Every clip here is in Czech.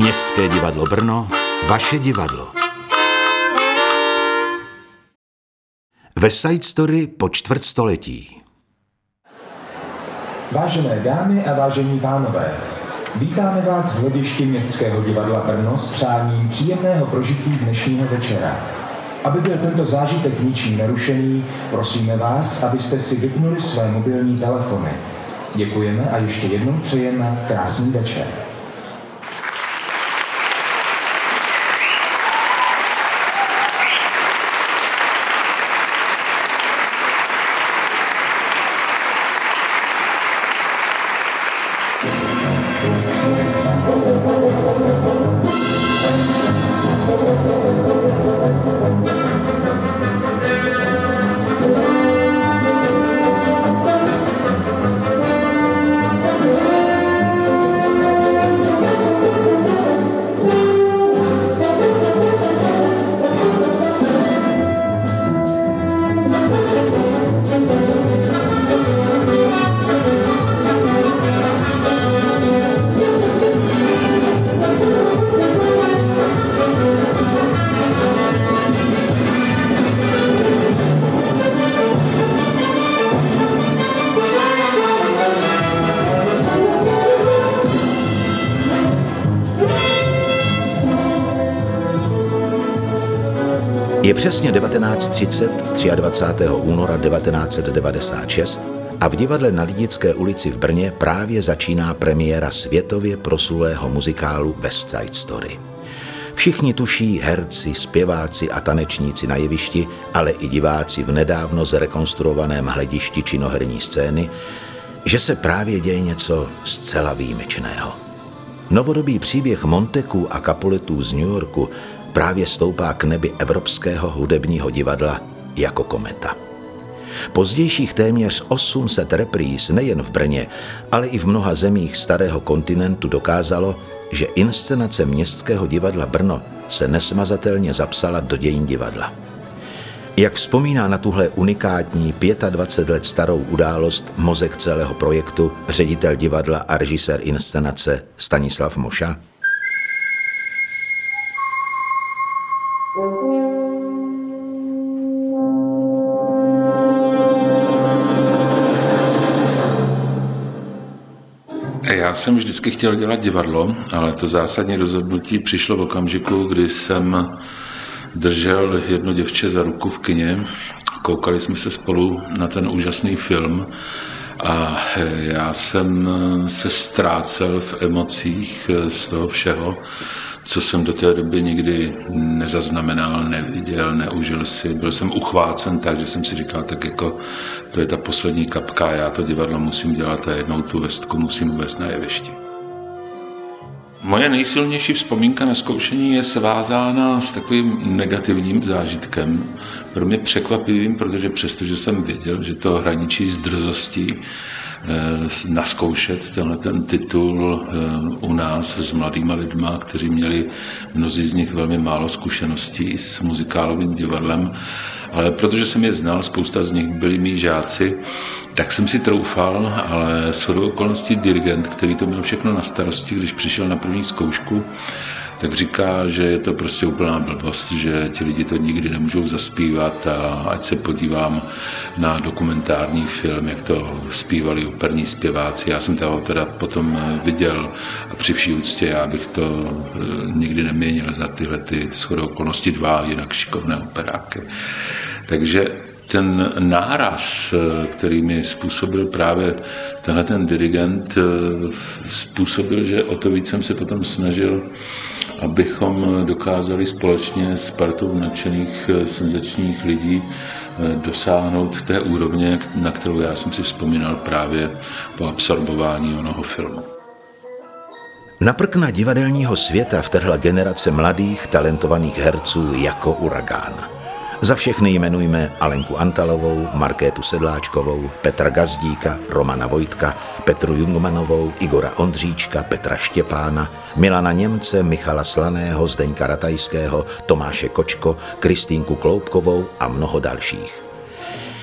Městské divadlo Brno, vaše divadlo. Ve Side Story po čtvrtstoletí. Vážené dámy a vážení pánové, vítáme vás v hledišti Městského divadla Brno s přáním příjemného prožití dnešního večera. Aby byl tento zážitek ničím nerušený, prosíme vás, abyste si vypnuli své mobilní telefony. Děkujeme a ještě jednou přejeme krásný večer. Přesně 1930, 23. února 1996 a v divadle na Lidické ulici v Brně právě začíná premiéra světově prosulého muzikálu West Side Story. Všichni tuší herci, zpěváci a tanečníci na jevišti, ale i diváci v nedávno zrekonstruovaném hledišti činoherní scény, že se právě děje něco zcela výjimečného. Novodobý příběh Monteku a Capuletů z New Yorku právě stoupá k nebi Evropského hudebního divadla jako kometa. Pozdějších téměř 800 repríz nejen v Brně, ale i v mnoha zemích starého kontinentu dokázalo, že inscenace Městského divadla Brno se nesmazatelně zapsala do dějin divadla. Jak vzpomíná na tuhle unikátní 25 let starou událost mozek celého projektu ředitel divadla a režisér inscenace Stanislav Moša? Já jsem vždycky chtěl dělat divadlo, ale to zásadní rozhodnutí přišlo v okamžiku, kdy jsem držel jedno děvče za ruku v kině. Koukali jsme se spolu na ten úžasný film a já jsem se ztrácel v emocích z toho všeho co jsem do té doby nikdy nezaznamenal, neviděl, neužil si. Byl jsem uchvácen tak, že jsem si říkal, tak jako to je ta poslední kapka, já to divadlo musím dělat a jednou tu vestku musím uvést na jevišti. Moje nejsilnější vzpomínka na zkoušení je svázána s takovým negativním zážitkem, pro mě překvapivým, protože přestože jsem věděl, že to hraničí s drzostí, naskoušet tenhle ten titul eh, u nás s mladýma lidma, kteří měli mnozí z nich velmi málo zkušeností s muzikálovým divadlem, ale protože jsem je znal, spousta z nich byli mý žáci, tak jsem si troufal, ale shodou okolností dirigent, který to měl všechno na starosti, když přišel na první zkoušku, tak říká, že je to prostě úplná blbost, že ti lidi to nikdy nemůžou zaspívat a ať se podívám na dokumentární film, jak to zpívali operní zpěváci. Já jsem toho teda potom viděl a při vší úctě já bych to eh, nikdy neměnil za tyhle ty shodou okolnosti dva jinak šikovné operáky. Takže ten náraz, eh, který mi způsobil právě tenhle ten dirigent, eh, způsobil, že o to víc jsem se potom snažil abychom dokázali společně s partou nadšených eh, senzačních lidí eh, dosáhnout té úrovně, na kterou já jsem si vzpomínal právě po absorbování onoho filmu. Na prkna divadelního světa vtrhla generace mladých, talentovaných herců jako uragán. Za všechny jmenujme Alenku Antalovou, Markétu Sedláčkovou, Petra Gazdíka, Romana Vojtka, Petru Jungmanovou, Igora Ondříčka, Petra Štěpána, Milana Němce, Michala Slaného, Zdeňka Ratajského, Tomáše Kočko, Kristýnku Kloubkovou a mnoho dalších.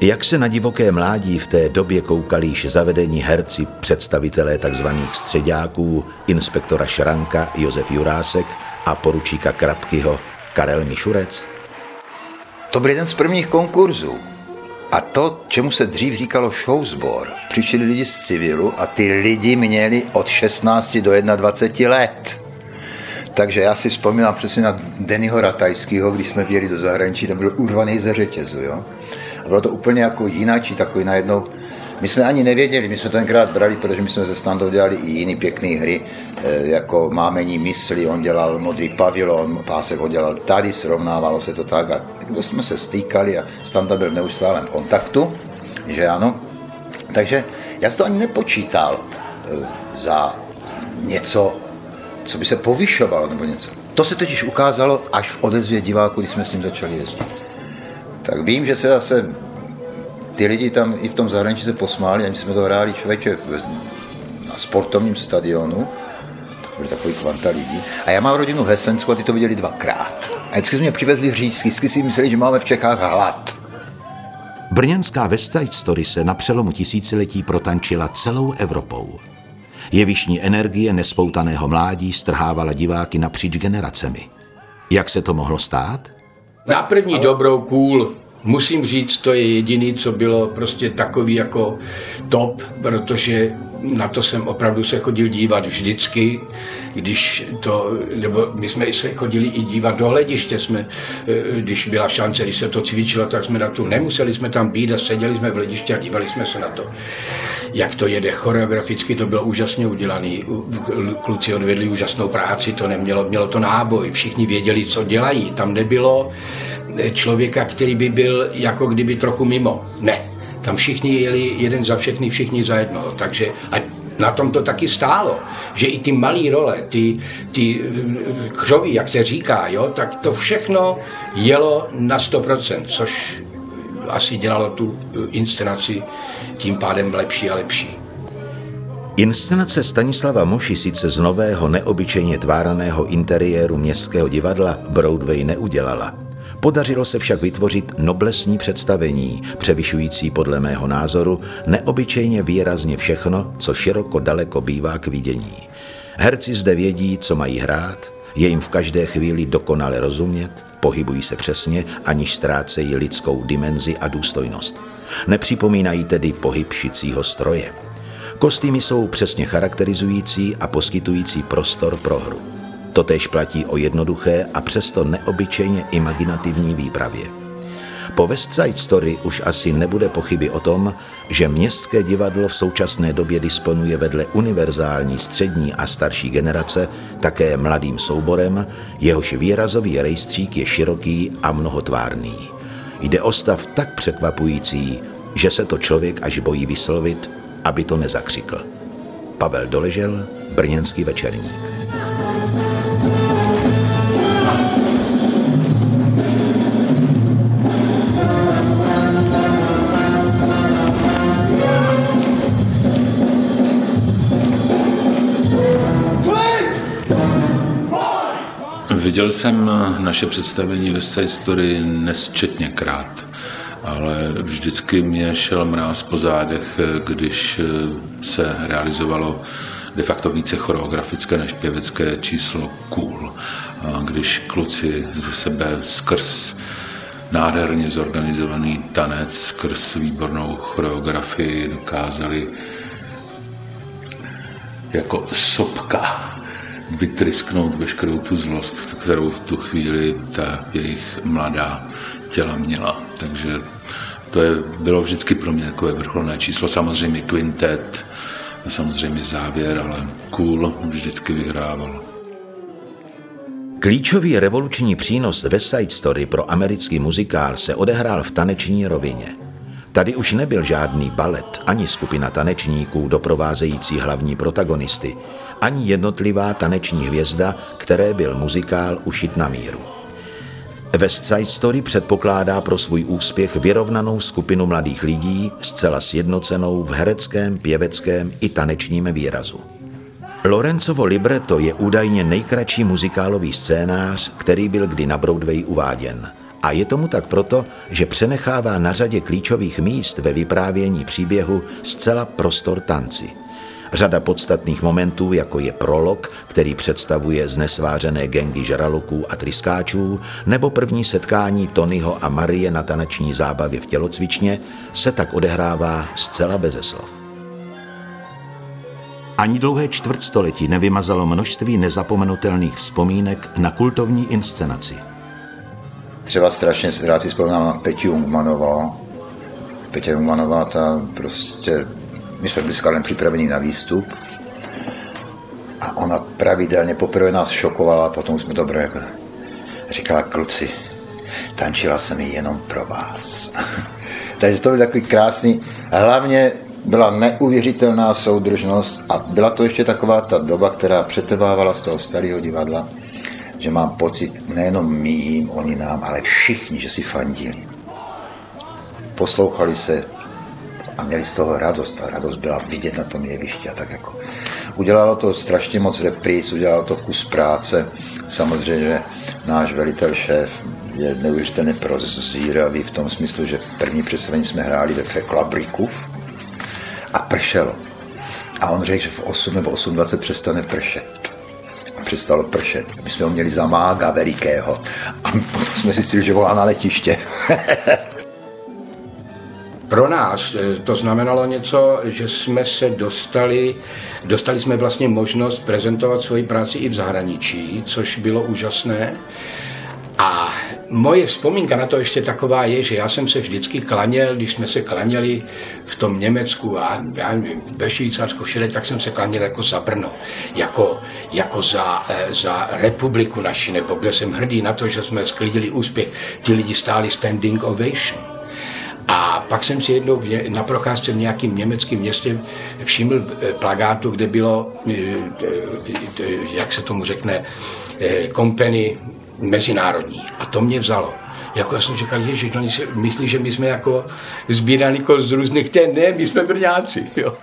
Jak se na divoké mládí v té době koukali již zavedení herci, představitelé tzv. středáků, inspektora Šranka Josef Jurásek a poručíka Krapkyho Karel Mišurec? To byl jeden z prvních konkurzů. A to, čemu se dřív říkalo showsbor, přišli lidi z civilu a ty lidi měli od 16 do 21 let. Takže já si vzpomínám přesně na Dennyho Ratajského, když jsme věli do zahraničí, tam byl urvaný ze řetězu. Jo? A bylo to úplně jako jináčí, takový najednou my jsme ani nevěděli, my jsme tenkrát brali, protože my jsme ze Standou dělali i jiný pěkné hry, eh, jako Mámení mysli, on dělal Modrý pavilon, Pásek ho dělal tady, srovnávalo se to tak a kdo jsme se stýkali a Standa byl v neustálém kontaktu, že ano. Takže já to ani nepočítal eh, za něco, co by se povyšovalo nebo něco. To se totiž ukázalo až v odezvě diváků, když jsme s ním začali jezdit. Tak vím, že se zase ty lidi tam i v tom zahraničí se posmáli, ani jsme to hráli člověče na sportovním stadionu, byly takový kvanta lidí. A já mám rodinu v Hesensku a ty to viděli dvakrát. A vždycky jsme mě přivezli řízky, vždycky si mysleli, že máme v Čechách hlad. Brněnská West Side Story se na přelomu tisíciletí protančila celou Evropou. Jevišní energie nespoutaného mládí strhávala diváky napříč generacemi. Jak se to mohlo stát? Na první dobrou cool musím říct, to je jediný, co bylo prostě takový jako top, protože na to jsem opravdu se chodil dívat vždycky, když to, nebo my jsme se chodili i dívat do hlediště, jsme, eh, když byla šance, když se to cvičilo, tak jsme na to nemuseli jsme tam být a seděli jsme v hledišti a dívali jsme se na to, jak to jede. Choreograficky, to bylo úžasně udělané. Kluci odvedli úžasnou práci, to nemělo, mělo to náboj, všichni věděli, co dělají, tam nebylo člověka, který by byl jako kdyby trochu mimo. Ne, tam všichni jeli jeden za všechny, všichni za jednoho. Takže a na tom to taky stálo, že i ty malé role, ty, ty křoví, jak se říká, jo, tak to všechno jelo na 100%, což asi dělalo tu inscenaci tím pádem lepší a lepší. Inscenace Stanislava Moši sice z nového neobyčejně tváraného interiéru městského divadla Broadway neudělala, Podařilo se však vytvořit noblesní představení, převyšující podle mého názoru neobyčejně výrazně všechno, co široko daleko bývá k vidění. Herci zde vědí, co mají hrát, je jim v každé chvíli dokonale rozumět, pohybují se přesně, aniž ztrácejí lidskou dimenzi a důstojnost. Nepřipomínají tedy pohyb šicího stroje. Kostýmy jsou přesně charakterizující a poskytující prostor pro hru. Totež platí o jednoduché a přesto neobyčejně imaginativní výpravě. Po West Side Story už asi nebude pochyby o tom, že městské divadlo v současné době disponuje vedle univerzální střední a starší generace také mladým souborem, jehož výrazový rejstřík je široký a mnohotvárný. Jde o stav tak překvapující, že se to člověk až bojí vyslovit, aby to nezakřikl. Pavel Doležel, Brněnský večerník. Viděl jsem naše představení ve Side Story nesčetněkrát, ale vždycky mě šel mráz po zádech, když se realizovalo de facto více choreografické než pěvecké číslo cool. A když kluci ze sebe skrz nádherně zorganizovaný tanec, skrz výbornou choreografii dokázali jako sopka vytrysknout veškerou tu zlost, kterou v tu chvíli ta jejich mladá těla měla. Takže to je, bylo vždycky pro mě takové vrcholné číslo. Samozřejmě quintet, samozřejmě závěr, ale cool vždycky vyhrával. Klíčový revoluční přínos West Side Story pro americký muzikál se odehrál v taneční rovině. Tady už nebyl žádný balet ani skupina tanečníků doprovázející hlavní protagonisty, ani jednotlivá taneční hvězda, které byl muzikál ušit na míru. West Side Story předpokládá pro svůj úspěch vyrovnanou skupinu mladých lidí, zcela sjednocenou v hereckém, pěveckém i tanečním výrazu. Lorenzovo libretto je údajně nejkratší muzikálový scénář, který byl kdy na Broadway uváděn A je tomu tak proto, že přenechává na řadě klíčových míst ve vyprávění příběhu zcela prostor tanci. Řada podstatných momentů, jako je prolog, který představuje znesvářené gengy žraloků a tryskáčů, nebo první setkání Tonyho a Marie na taneční zábavě v tělocvičně, se tak odehrává zcela beze slov. Ani dlouhé čtvrtstoletí nevymazalo množství nezapomenutelných vzpomínek na kultovní inscenaci. Třeba strašně rád si vzpomínám na Petě Jungmanová. Petě Jungmanová, ta prostě my jsme byli s Karlem připraveni na výstup a ona pravidelně poprvé nás šokovala a potom jsme dobré jako říkala, kluci, tančila jsem ji jenom pro vás. Takže to byl takový krásný, hlavně byla neuvěřitelná soudržnost a byla to ještě taková ta doba, která přetrvávala z toho starého divadla, že mám pocit, nejenom my jim, oni nám, ale všichni, že si fandili. Poslouchali se, a měli z toho radost. Ta radost byla vidět na tom jevišti a tak jako. Udělalo to strašně moc repríz, udělalo to kus práce. Samozřejmě náš velitel šéf je neuvěřitelně prozíravý v tom smyslu, že první představení jsme hráli ve Fekla Brikův a pršelo. A on řekl, že v 8 nebo 8.20 přestane pršet. A přestalo pršet. My jsme ho měli za mága velikého. A jsme si že volá na letiště. Pro nás eh, to znamenalo něco, že jsme se dostali, dostali jsme vlastně možnost prezentovat svoji práci i v zahraničí, což bylo úžasné. A moje vzpomínka na to ještě taková je, že já jsem se vždycky klaněl, když jsme se klaněli v tom Německu a já nevím, ve Švýcarsku všude, tak jsem se klaněl jako za Brno, jako, jako za, eh, za republiku naši, nebo byl jsem hrdý na to, že jsme sklidili úspěch. Ti lidi stáli standing ovation. A pak jsem si jednou na procházce v nějakém německém městě všiml eh, plagátu, kde bylo, eh, eh, jak se tomu řekne, kompany mezinárodní. A to mě vzalo. Jako já jsem říkal, že oni si myslí, že my jsme jako sbírali z různých ten, ne, my jsme Brňáci. Jo.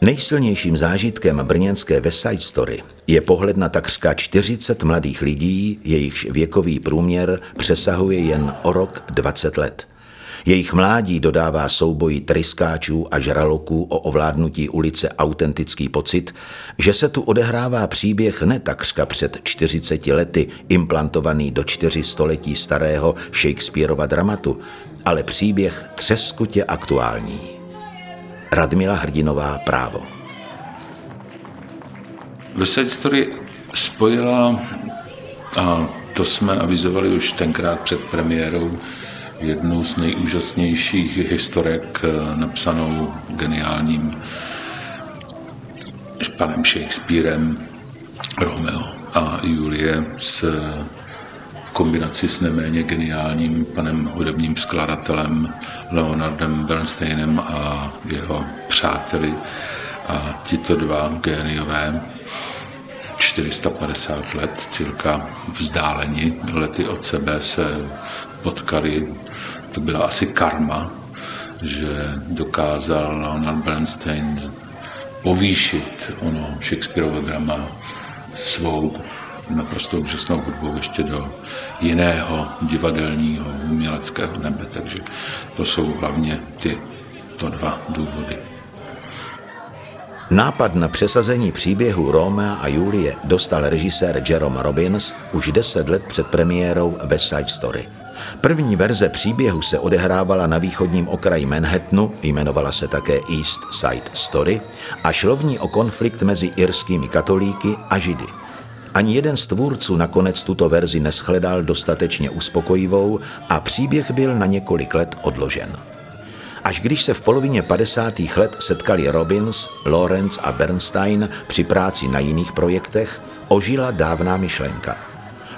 Nejsilnějším zážitkem brněnské West Side Story je pohled na takřka 40 mladých lidí, jejichž věkový průměr přesahuje jen o rok 20 let. Jejich mládí dodává souboji tryskáčů a žraloků o ovládnutí ulice autentický pocit, že se tu odehrává příběh ne takřka před 40 lety implantovaný do čtyři století starého Shakespeareova dramatu, ale příběh třeskutě aktuální. Radmila Hrdinová právo. West Story spojila, a to jsme avizovali už tenkrát před premiérou, jednu z nejúžasnějších historek eh, napsanou geniálním panem Shakespearem Romeo a Julie s v kombinaci s neméně geniálním panem hudebním skladatelem Leonardem Bernsteinem a jeho přáteli. A tito dva géniové 450 let cirka vzdáleni lety od sebe se potkali to byla asi karma, že dokázal Leonard Bernstein povýšit ono Shakespeareova drama svou naprosto úžasnou hudbou ještě do jiného divadelního uměleckého nebe. Takže to jsou hlavně ty to dva důvody. Nápad na přesazení příběhu Romea a Julie dostal režisér Jerome Robbins už deset let před premiérou West Side Story – První verze příběhu se odehrávala na východním okraji Manhattanu, jmenovala se také East Side Story a šlo v ní o konflikt mezi irskými katolíky a židy. Ani jeden z tvůrců nakonec tuto verzi neschledal dostatečně uspokojivou a příběh byl na několik let odložen. Až když se v polovině 50. let setkali Robbins, Lawrence a Bernstein při práci na jiných projektech, ožila dávná myšlenka –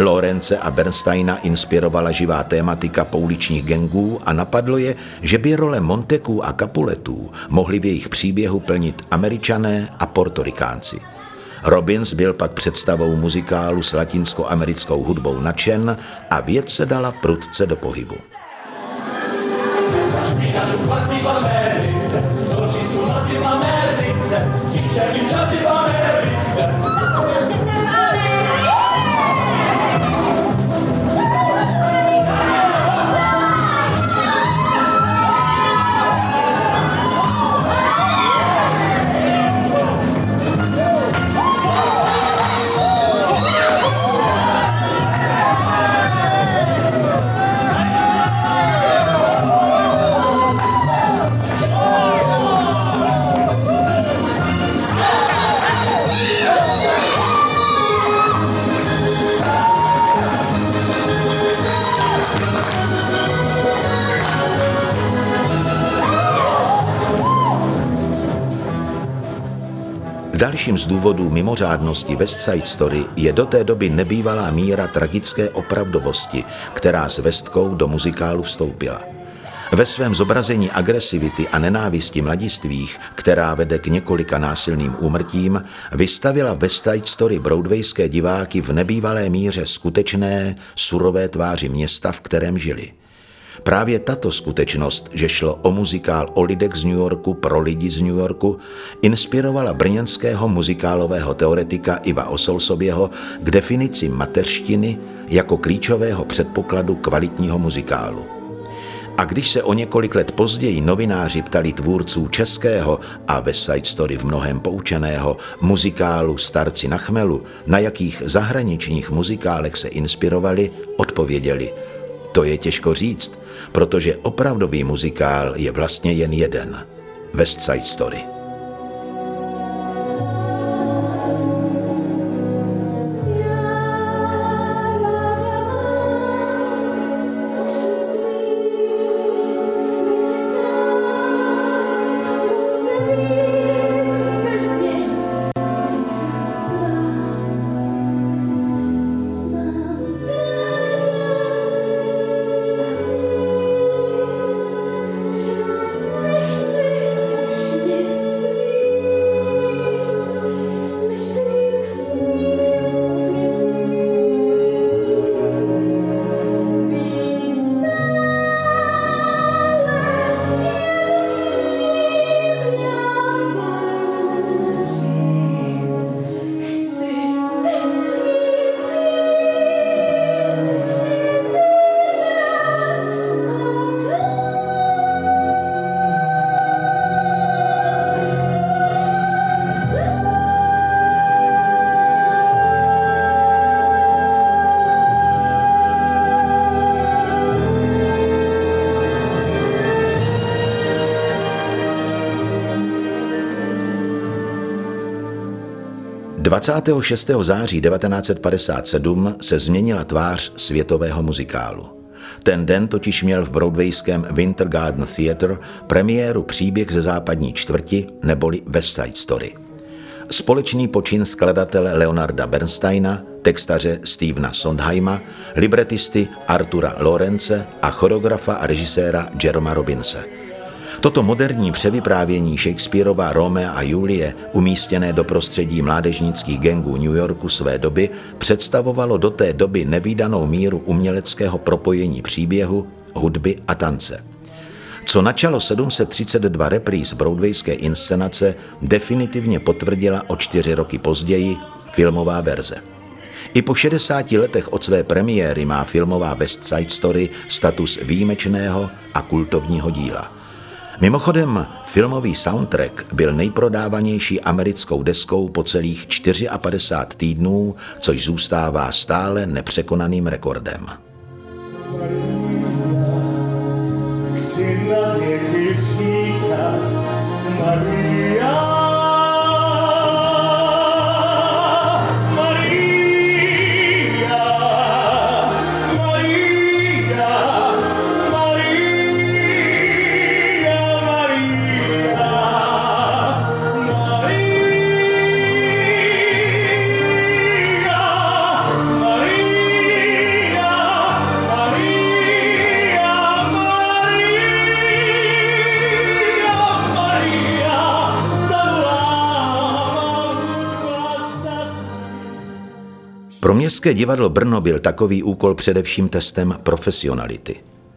Lorence a Bernsteina inspirovala živá tématika pouličních gengů a napadlo je, že by role Monteků a Kapuletů mohli v jejich příběhu plnit američané a portorikánci. Robbins byl pak představou muzikálu s latinskoamerickou hudbou nadšen a věc se dala prudce do pohybu. Dalším z důvodů mimořádnosti West Side Story je do té doby nebývalá míra tragické opravdovosti, která s Westkou do muzikálu vstoupila. Ve svém zobrazení agresivity a nenávisti mladistvých, která vede k několika násilným úmrtím, vystavila West Side Story broadwayské diváky v nebývalé míře skutečné, surové tváři města, v kterém žili. Právě tato skutečnost, že šlo o muzikál o lidech z New Yorku pro lidi z New Yorku, inspirovala brněnského muzikálového teoretika Iva Osolsoběho k definici mateřštiny jako klíčového předpokladu kvalitního muzikálu. A když se o několik let později novináři ptali tvůrců českého a West Side Story v mnohem poučeného muzikálu Starci na chmelu, na jakých zahraničních muzikálech se inspirovali, odpověděli – to je těžko říct, protože opravdový muzikál je vlastně jen jeden. West Side Story. – 26. září 1957 se změnila tvář světového muzikálu. Ten den totiž měl v broadwayském Winter Garden Theatre premiéru příběh ze západní čtvrti neboli West Side Story. Společný počin skladatele Leonarda Bernsteina, textaře Stevena Sondheima, libretisty Artura Lorence a choreografa a režiséra Jeroma Robinse – Toto moderní převyprávění Shakespeareova Romea a Julie, umístěné do prostředí mládežnických gangů New Yorku své doby, představovalo do té doby nevýdanou míru uměleckého propojení příběhu, hudby a tance. Co načalo 732 repríz broadwayské inscenace definitivně potvrdila o čtyři roky později filmová verze. I po 60 letech od své premiéry má filmová West Side Story status výjimečného a kultovního díla – Mimochodem, filmový soundtrack byl nejprodávanější americkou deskou po celých 54 týdnů, což zůstává stále nepřekonaným rekordem. Chci na věky říkat, Maria. Pro Městské divadlo Brno byl takový úkol především testem profesionality.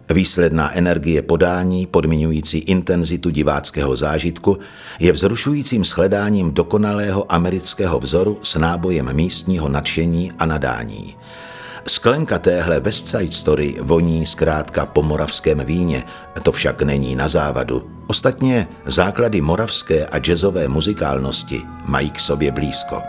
Výsledná energie podání, podmiňující intenzitu diváckého zážitku, je vzrušujícím shledáním dokonalého amerického vzoru s nábojem místního nadšení a nadání. Sklenka téhle West Side Story voní zkrátka po moravském víně, to však není na závadu. Ostatně základy moravské a jazzové muzikálnosti mají k sobě blízko.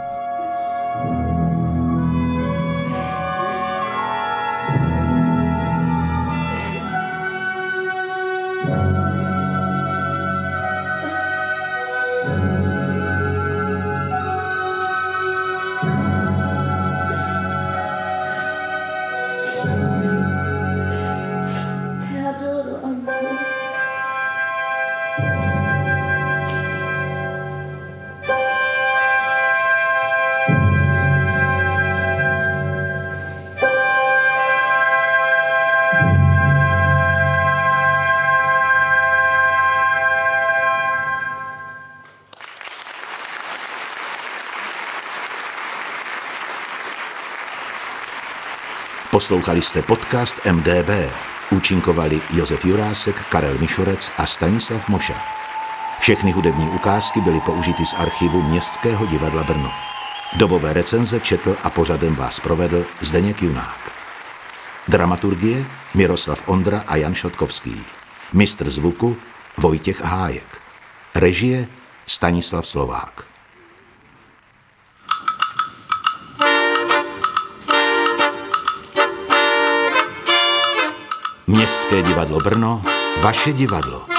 Poslouchali jste podcast MDB. Účinkovali Josef Jurásek, Karel Mišorec a Stanislav Moša. Všechny hudební ukázky byly použity z archivu Městského divadla Brno. Dobové recenze četl a pořadem vás provedl Zdeněk Junák. Dramaturgie Miroslav Ondra a Jan Šotkovský. Mistr zvuku Vojtěch Hájek. Režie Stanislav Slovák. Městské divadlo Brno, vaše divadlo.